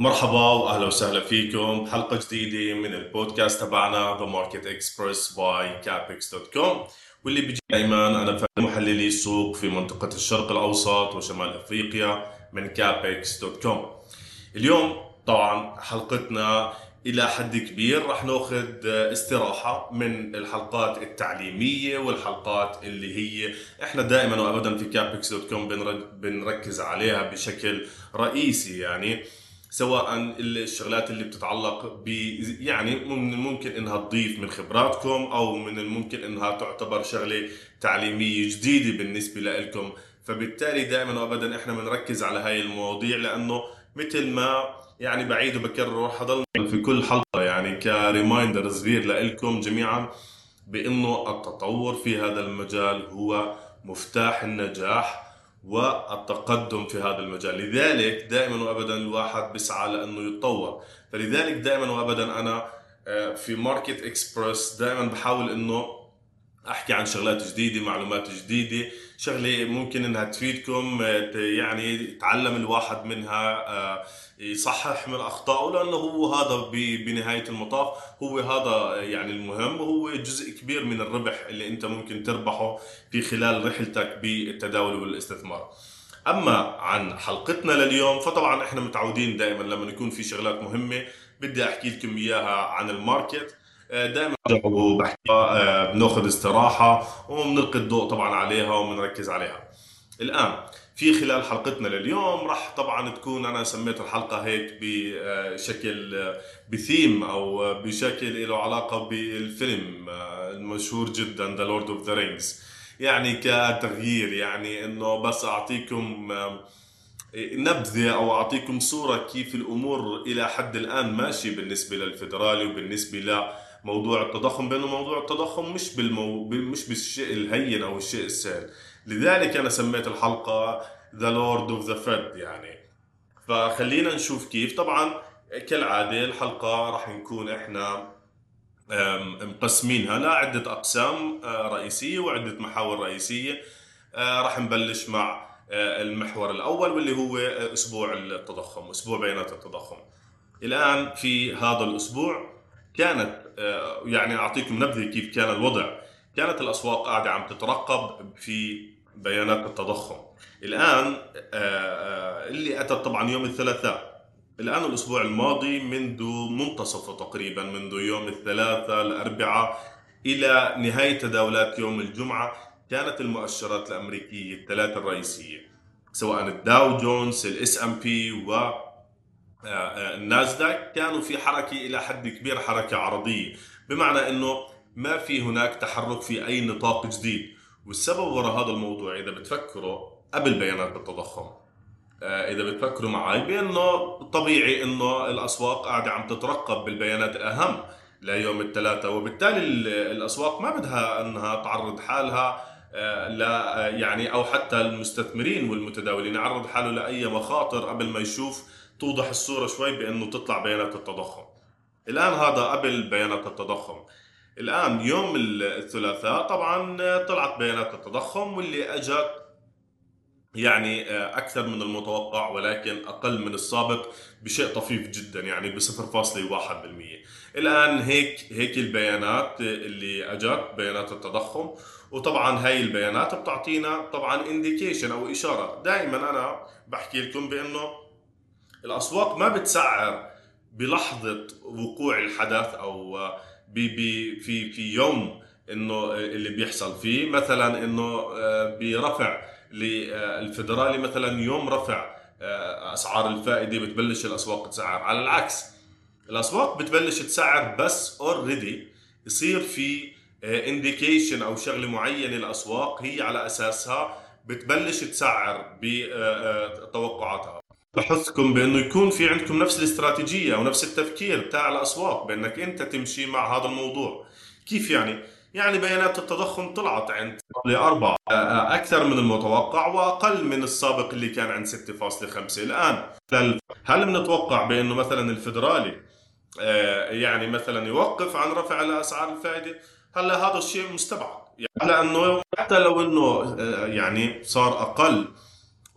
مرحبا وأهلا وسهلا فيكم. بحلقه جديدة من البودكاست تبعنا The Market Express by كابكس dot com واللي بيجي دائما من محللي السوق في منطقة الشرق الأوسط وشمال أفريقيا من كابكس dot com اليوم طبعا حلقتنا إلى حد كبير. راح ناخذ استراحة من الحلقات التعليمية والحلقات اللي هي إحنا دائما وابدا في كابكس dot com بنركز عليها بشكل رئيسي يعني. سواء الشغلات اللي بتتعلق ب يعني من الممكن إنها تضيف من خبراتكم أو من الممكن إنها تعتبر شغلة تعليمية جديدة بالنسبة لكم فبالتالي دائما وابدا إحنا بنركز على هاي المواضيع لأنه مثل ما يعني بعيد وبكرر حضلنا في كل حلقة يعني كريمايندر صغير لكم جميعا بإنه التطور في هذا المجال هو مفتاح النجاح. والتقدم في هذا المجال. لذلك دائما وابدا الواحد بيسعى لأنه يتطور. فلذلك دائما وابدا أنا آه، في ماركت اكسبرس دائما بحاول إنه أحكي عن شغلات جديدة معلومات جديدة. شغلة ممكن إنها تفيدكم آه، يعني يتعلم الواحد منها آه، يصحح من أخطائه لأنه هو هذا بنهاية المطاف هو هذا يعني المهم. وهو جزء كبير من الربح اللي أنت ممكن تربحه في خلال رحلتك بالتداول والاستثمار. أما عن حلقتنا لليوم فطبعا إحنا متعودين دائما لما يكون في شغلات مهمة بدي أحكي لكم إياها عن ال market. دائما وبحكي آه، بناخذ استراحة وبنلقي الضوء طبعا عليها وبنركز عليها. الآن في خلال حلقتنا لليوم راح طبعا تكون أنا سميت الحلقة هيك بشكل بثيم أو بشكل له علاقة بالفيلم آه، المشهور جدا The Lord of the Rings يعني كتغيير يعني إنه بس أعطيكم نبذة أو أعطيكم صورة كيف الأمور إلى حد الآن ماشي بالنسبة للفدرالي وبالنسبة لموضوع التضخم بأنه موضوع التضخم مش بالمو... مش بالشيء الهين أو الشيء السهل. لذلك أنا سميت الحلقة The Lord of the Fed يعني. فخلينا نشوف كيف. طبعا كالعادة الحلقة راح نكون إحنا مقسمينها لعده أقسام آه، رئيسية وعدة محاور رئيسية. آه، راح نبلش مع آه، المحور الأول واللي هو أسبوع التضخم أسبوع بيانات التضخم. الآن في هذا الأسبوع كانت يعني أعطيكم نبذة كيف كان الوضع. كانت الأسواق قاعدة عم تترقب في بيانات التضخم. الآن اللي اتت طبعا يوم الثلاثاء. الآن الأسبوع الماضي منذ منتصفه تقريبا منذ يوم الثلاثاء الأربعاء إلى نهاية تداولات يوم الجمعة كانت المؤشرات الأمريكية الثلاثة الرئيسية سواء الداو جونز ال S&P و النازداك كانوا في حركة إلى حد كبير حركة عرضية. بمعنى إنه ما في هناك تحرك في أي نطاق جديد. والسبب وراء هذا الموضوع إذا بتفكروا قبل بيانات التضخم آه، إذا بتفكروا معي بأنه طبيعي إنه الأسواق قاعدة عم تترقب بالبيانات الاهم ليوم الثلاثاء وبالتالي الأسواق ما بدها إنها تعرض حالها آه، لا يعني أو حتى المستثمرين والمتداولين يعرض حاله لأي مخاطر قبل ما يشوف توضح الصورة شوي بأنه تطلع بيانات التضخم. الآن هذا قبل بيانات التضخم. الآن يوم الثلاثاء طبعا طلعت بيانات التضخم واللي أجت يعني آه، أكثر من المتوقع ولكن أقل من السابق بشيء طفيف جدا يعني ب 0.1% الآن هيك هيك البيانات اللي أجت بيانات التضخم وطبعا هاي البيانات بتعطينا طبعا انديكيشن أو إشارة دائما أنا بحكي لكم بأنه الأسواق ما بتسعر بلحظة وقوع الحدث أو في في يوم إنه اللي بيحصل فيه. مثلا إنه آه، برفع للفدرالي مثلا يوم رفع آه، أسعار الفائدة بتبلش الأسواق تسعر. على العكس الأسواق بتبلش تسعر بس already يصير في indication آه، أو شغلة معينة الأسواق هي على أساسها بتبلش تسعر بتوقعاتها بحثكم بأنه يكون في عندكم نفس الاستراتيجية أو نفس التفكير بتاع الأسواق بأنك أنت تمشي مع هذا الموضوع. كيف يعني؟ يعني بيانات التضخم طلعت عند لأربعة أكثر من المتوقع وأقل من السابق اللي كان عند 6.5 الآن. هل بنتوقع بأنه مثلا الفدرالي آه، يعني مثلا يوقف عن رفع الأسعار الفائدة؟ هلا هذا الشيء مستبعد. يعني لأنه حتى لو أنه آه، يعني صار أقل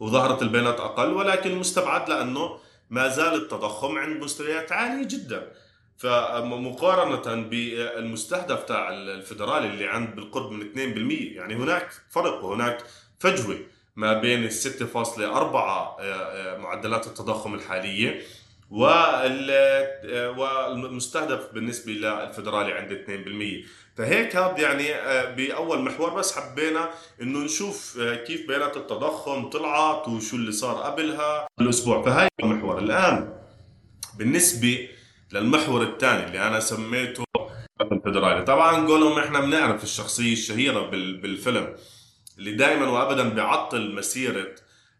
وظهرت البيانات أقل ولكن مستبعد لأنه ما زال التضخم عند مستويات عالية جدا. فمقارنة بالمستهدف تاع الفدرالي اللي عند بالقرب من 2% يعني هناك فرق وهناك فجوة ما بين ال 6.4 آه، آه، معدلات التضخم الحالية. والمستهدف بالنسبة للفدرالي عند 2% فهيك هذا يعني آه، بأول محور بس حبينا إنه نشوف كيف بيانات التضخم طلعت وشو اللي صار قبلها الأسبوع. فهاي المحور. الآن بالنسبة للمحور الثاني اللي أنا سميته الفدرالي. طبعا قولهم إحنا بنعرف الشخصية الشهيرة بالفيلم اللي دائما وابدا بيعطل مسيرة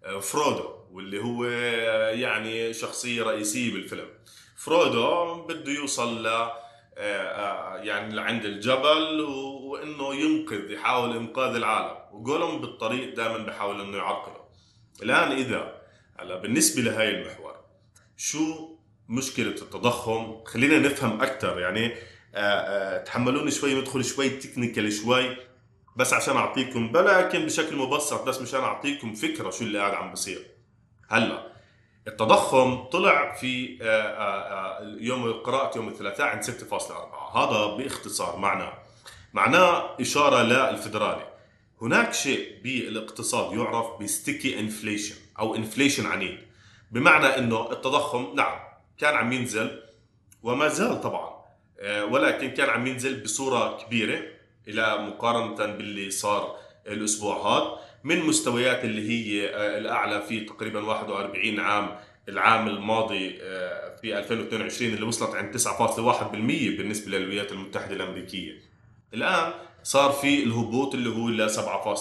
آه، فرودو. واللي هو آه، يعني شخصية رئيسية بالفيلم. فرودو بده يوصل ل آه، يعني لعند الجبل وإنه ينقذ يحاول إنقاذ العالم. وجولم بالطريق دائما بحاول إنه يعرقله الآن إذا هلا بالنسبة لهي المحور شو مشكلة التضخم؟ خلينا نفهم أكثر يعني آآ تحملوني شوي ندخل شوي تكنيكال شوي بس عشان أعطيكم لكن بشكل مبسط بس مشان أعطيكم فكرة شو اللي قاعد عم بصير. هلا التضخم طلع في يوم قراءة يوم الثلاثاء عند 6.4 هذا باختصار معناه معناه إشارة للفدرالي. هناك شيء بالاقتصاد يعرف ب sticky inflation أو inflation عنيد. بمعنى أنه التضخم نعم كان عم ينزل وما زال طبعا آه، ولكن كان عم ينزل بصورة كبيرة إلى مقارنة باللي صار الأسبوع هذا. من مستويات اللي هي آه، الأعلى في تقريبا 41 عام العام الماضي آه، في 2022 اللي وصلت عند 9.1% بالنسبة للولايات المتحدة الأمريكية. الآن صار في الهبوط اللي هو ل 7.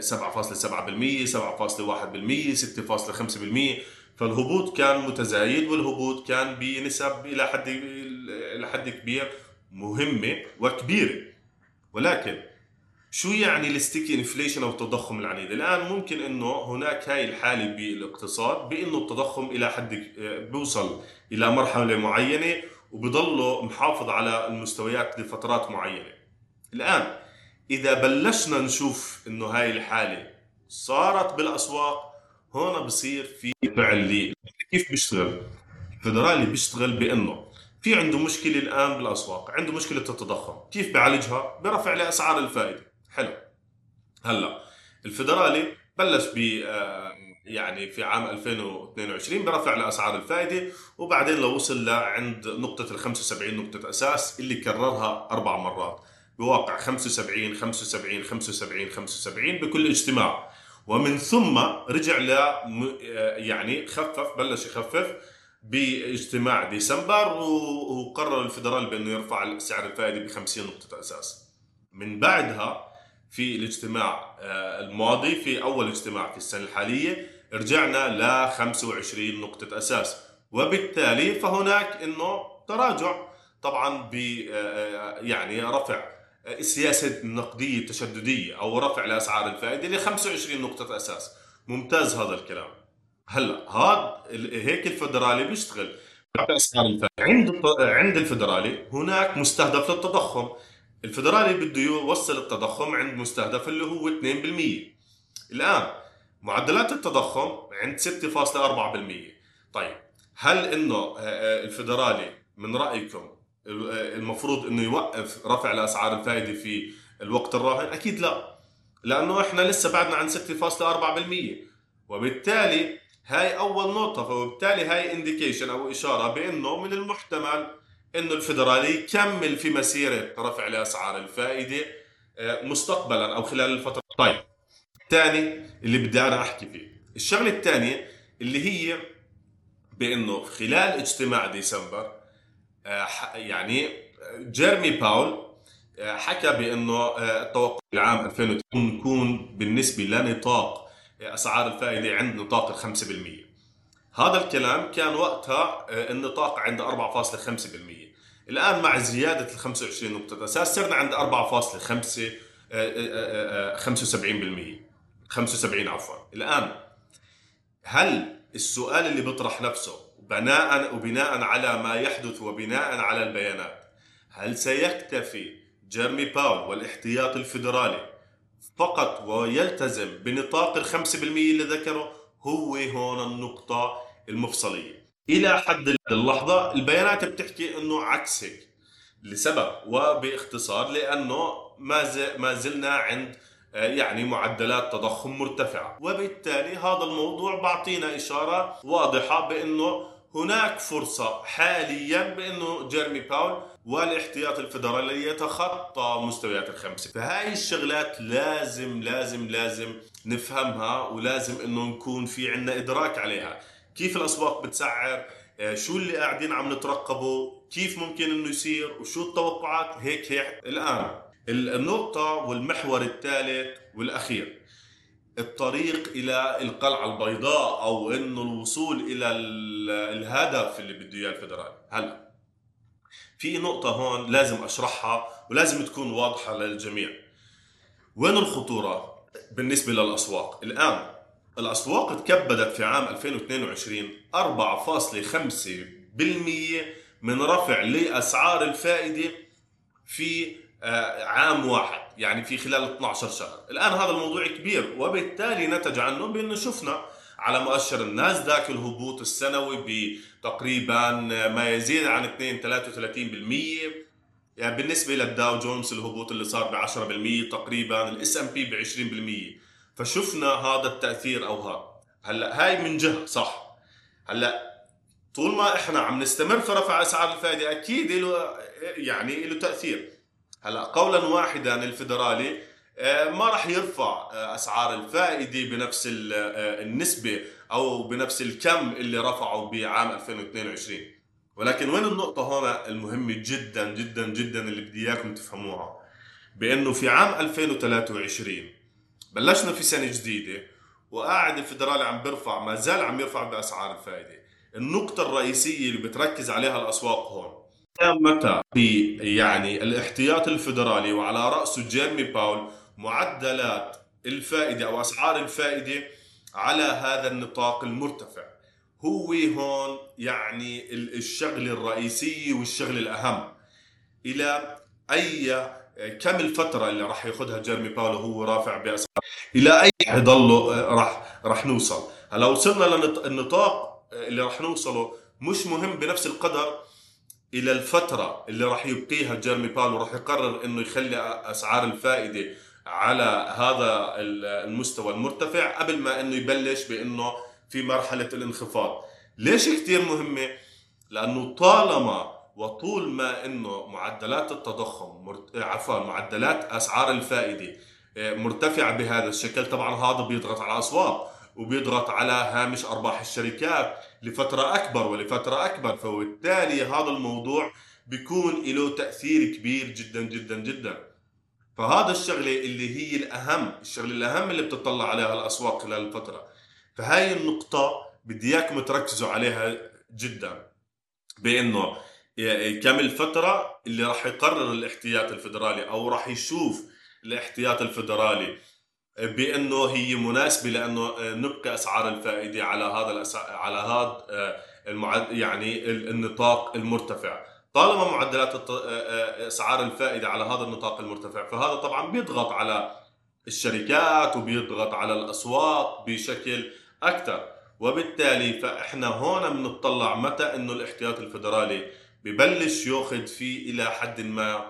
7.7% 7.1% 6.5% فالهبوط كان متزايد والهبوط كان بنسب إلى حد إلى حد كبير مهمة وكبيرة ولكن شو يعني الستيكي انفليشن أو التضخم العنيد؟ الآن ممكن إنه هناك هاي الحالة بالاقتصاد بإنه التضخم إلى حد بيوصل إلى مرحلة معينة وبضله محافظ على المستويات لفترات معينة. الآن إذا بلشنا نشوف إنه هاي الحالة صارت بالأسواق هون بصير في فعل كيف بيشتغل الفدرالي بيشتغل بإنه في عنده مشكلة الآن بالأسواق عنده مشكلة التضخم كيف بيعالجها برفع لأسعار الفائدة حلو. هلا الفدرالي بلش ب آه، يعني في عام 2022 برفع لاسعار الفائده وبعدين لو وصل لعند نقطة ال 75 نقطة أساس اللي كررها أربع مرات. بواقع 75 75 75 75 بكل اجتماع. ومن ثم رجع ل يعني خفف بلش يخفف باجتماع ديسمبر وقرر الفدرال بأنه يرفع سعر الفائده ب 50 نقطة أساس. من بعدها في الاجتماع آه، الماضي في أول اجتماع في السنة الحالية. رجعنا ل 25 نقطة أساس. وبالتالي فهناك إنه تراجع طبعا ب آه، آه، يعني رفع السياسة النقدية التشددية أو رفع الأسعار الفائدة ل 25 نقطة أساس. ممتاز هذا الكلام. هلأ هذا هيك الفدرالي بيشتغل. عند عند الفدرالي هناك مستهدف للتضخم. الفدرالي بده يوصل التضخم عند مستهدف اللي هو 2% الآن معدلات التضخم عند 6.4% طيب هل إنه آه، آه، الفدرالي من رأيكم المفروض إنه يوقف رفع الأسعار الفائدة في الوقت الراهن؟ أكيد لا. لأنه إحنا لسه بعدنا عن 6.4% وبالتالي هاي أول نقطة فبالتالي هاي انديكيشن أو إشارة بإنه من المحتمل إنه الفدرالي يكمل في مسيرة رفع الأسعار الفائدة آه، مستقبلا أو خلال الفترة. طيب الثاني اللي بدي أنا أحكي فيه. الشغلة الثانية اللي هي بإنه خلال اجتماع ديسمبر آه، يعني جيرمي باول آه، حكى بإنه آه، التوقع العام 2020 يكون بالنسبة لنطاق أسعار الفائدة عند نطاق ال 5% هذا الكلام كان وقتها النطاق عند 4.5% الآن مع زيادة ال 25 نقطة أساس صرنا عند 4.5 75% 75 عفوا. الآن هل السؤال اللي بيطرح نفسه بناء وبناء على ما يحدث وبناء على البيانات هل سيكتفي جيرمي باول والاحتياط الفيدرالي فقط ويلتزم بنطاق الخمسة بالمية اللي ذكره؟ هو هون النقطة المفصلية. إلى حد اللحظة البيانات بتحكي إنه عكس هيك. لسبب وباختصار لأنه ما زلنا عند آه، يعني معدلات تضخم مرتفعة. وبالتالي هذا الموضوع بعطينا إشارة واضحة بإنه هناك فرصة حاليا بأنه جيرمي باول والاحتياط الفدرالي يتخطى مستويات الخمسة. فهاي الشغلات لازم لازم لازم نفهمها ولازم إنه نكون في عنا إدراك عليها. كيف الأسواق بتسعر؟ آه، شو اللي قاعدين عم نترقبه؟ كيف ممكن إنه يصير؟ وشو التوقعات؟ هيك هيك. الآن النقطة والمحور الثالث والأخير. الطريق إلى القلعة البيضاء أو إنه الوصول إلى الهدف اللي بده إياه الفدرالي. هلا في نقطة هون لازم أشرحها ولازم تكون واضحة للجميع. وين الخطورة؟ بالنسبة للأسواق. الآن الأسواق تكبدت في عام 2022 4.5% من رفع لأسعار الفائدة في آه، عام واحد يعني في خلال 12 شهر. الآن هذا الموضوع كبير وبالتالي نتج عنه بأنه شفنا على مؤشر الناسداك الهبوط السنوي بتقريبا ما يزيد عن 2 33% يعني بالنسبة للداو جونز الهبوط اللي صار ب 10% تقريبا ال S&P ب 20% فشفنا هذا التأثير أو هذا هلأ هاي من جهة صح. هلأ طول ما إحنا عم نستمر في رفع أسعار الفائدة أكيد له يعني له تأثير. هلأ قولا واحدا الفدرالي آه، ما راح يرفع آه، أسعار الفائدة بنفس آه، النسبة أو بنفس الكم اللي رفعه بعام 2022 ولكن وين النقطة هون المهمة جدا جدا جدا اللي بدي إياكم تفهموها؟ بأنه في عام 2023 بلشنا في سنة جديدة وقاعد الفدرالي عم بيرفع ما زال عم يرفع بأسعار الفائدة النقطة الرئيسية اللي بتركز عليها الأسواق هون. متى؟ في يعني الاحتياط الفدرالي وعلى رأسه جيرمي باول معدلات الفائدة أو أسعار الفائدة على هذا النطاق المرتفع. هو هون يعني الشغلة الرئيسية والشغلة الأهم. إلى أي كم الفترة اللي راح ياخذها جيرمي باول وهو رافع بأسعار إلى أي حيضله راح راح نوصل. هلا وصلنا للنطاق اللي راح نوصله مش مهم بنفس القدر إلى الفترة اللي راح يبقيها جيرمي باول وراح يقرر إنه يخلي أسعار الفائدة على هذا المستوى المرتفع قبل ما إنه يبلش بإنه في مرحلة الانخفاض. ليش كثير مهمة؟ لأنه طالما وطول ما إنه معدلات التضخم مرت... عفوا معدلات أسعار الفائدة آه، مرتفعة بهذا الشكل طبعا هذا بيضغط على الاسواق وبيضغط على هامش أرباح الشركات لفترة أكبر ولفترة أكبر. فبالتالي هذا الموضوع بيكون له تأثير كبير جدا جدا جدا. فهذا الشغلة اللي هي الأهم الشغلة الأهم اللي بتطلع عليها الاسواق خلال الفترة. فهاي النقطة بدي إياكم تركزوا عليها جدا بإنه كم الفترة اللي راح يقرر الاحتياط الفدرالي أو راح يشوف الاحتياط الفدرالي بإنه هي مناسبة لأنه نبقى أسعار الفائدة على هذا على هذا آه، المعد يعني النطاق المرتفع. طالما معدلات آه، آه، أسعار الفائدة على هذا النطاق المرتفع فهذا طبعا بيضغط على الشركات وبيضغط على الأسواق بشكل أكثر وبالتالي فإحنا هون بنطلع متى إنه الاحتياط الفدرالي ببلش ياخذ فيه إلى حد ما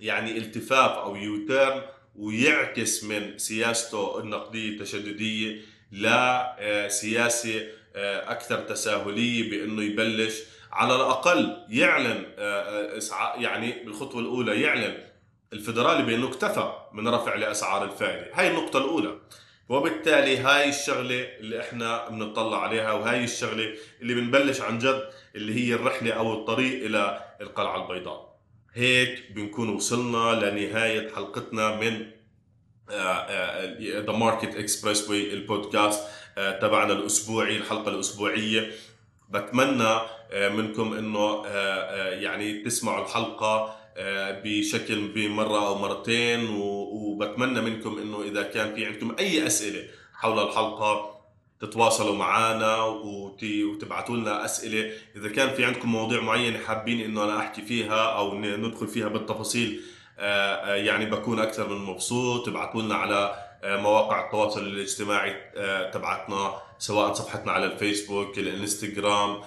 يعني التفاف أو يوتيرن ويعكس من سياسته النقدية التشددية لسياسه آه، أكثر تساهلية بإنه يبلش على الأقل يعلن آه، آه، يعني بالخطوة الأولى يعلن الفدرالي بأنه اكتفى من رفع لاسعار الفائدة، هاي النقطة الأولى. وبالتالي هاي الشغلة اللي إحنا بنطلع عليها وهاي الشغلة اللي بنبلش عن جد اللي هي الرحلة أو الطريق إلى القلعة البيضاء. هيك بنكون وصلنا لنهاية حلقتنا من The Market Expressway البودكاست آه، تبعنا الأسبوعي الحلقة الأسبوعية بتمنى آه، منكم إنه آه، يعني تسمعوا الحلقة بشكل بمرة أو مرتين وبتمنى منكم إنه إذا كان في عندكم أي أسئلة حول الحلقة تتواصلوا معنا وتبعتوا لنا أسئلة. إذا كان في عندكم مواضيع معينة حابين إنه أنا أحكي فيها أو ندخل فيها بالتفاصيل آه، آه، يعني بكون أكثر من مبسوط. ابعتوا لنا على آه، مواقع التواصل الاجتماعي تبعتنا. سواء صفحتنا على الفيسبوك الانستغرام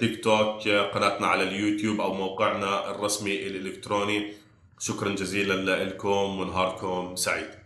تيك توك قناتنا على اليوتيوب أو موقعنا الرسمي الإلكتروني. شكرا جزيلا لكم ونهاركم سعيد.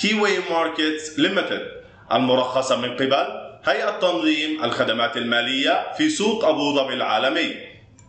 كيوي Markets Limited المرخصة من قبل هيئة تنظيم الخدمات المالية في سوق أبو ظبي العالمي.